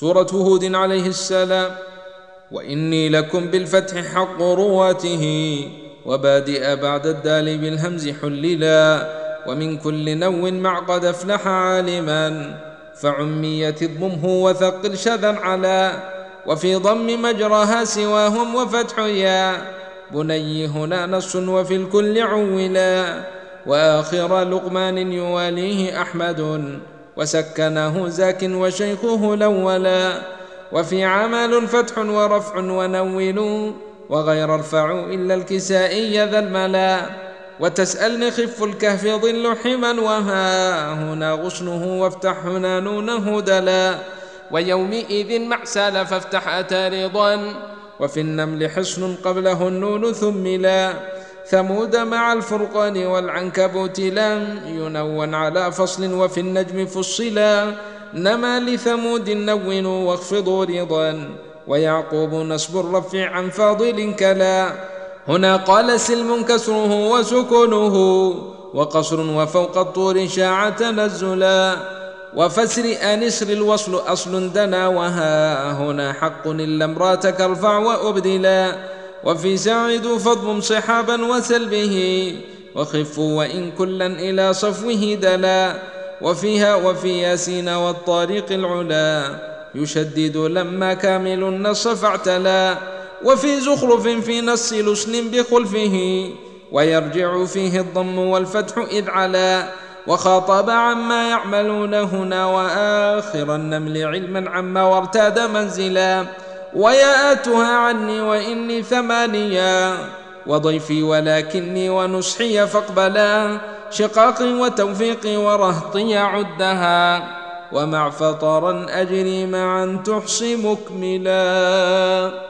سورة هود عليه السلام وإني لكم بالفتح حق رواته وبادئ بعد الدال بالهمز حللا ومن كل نو مع قد أفلح عالما فعمية الضمه وثقل شذا على وفي ضم مجرها سواهم وفتح يا بني هنا نص وفي الكل عولا وآخر لقمان يواليه أحمد وسكنه زاك وشيخه الاولا وفي عمل فتح ورفع ونول وغير ارفعوا إلا الكسائي ذا الملا وتسألني خف الكهف ظل حما وها هنا غصنه وافتح هنا نونه دلا ويومئذ مع فافتح أتى رضا وفي النمل حصن قبله النون ثملا ثمود مع الفرقان والعنكبوت لم ينون على فصل وفي النجم فصلا. نما لثمود نون واخفضوا رضا ويعقوب نصب الرفع عن فاضل كلا. هنا قال سلم كسره وسكنه وقصر وفوق الطور شاع تنزلا. وفسر أنسر الوصل أصل دنا وها هنا حق إلا امرأتك ارفع وأبدلا. وفي ساعد فضم صحابا وسلبه وخف وإن كلا إلى صفوه دلا وفيها وفي ياسين والطارق العلا يشدد لما كامل النص فاعتلا وفي زخرف في نص لسن بخلفه ويرجع فيه الضم والفتح إذ علا وخاطب عما يعملون هنا وآخر النمل علما عما وارتاد منزلا. وياتها عني وإني ثمانيا وضيفي ولكني ونصحي فاقبلا شقاقي وتوفيقي ورهطي عدها ومع فطرا أجري معا تحصي مكملا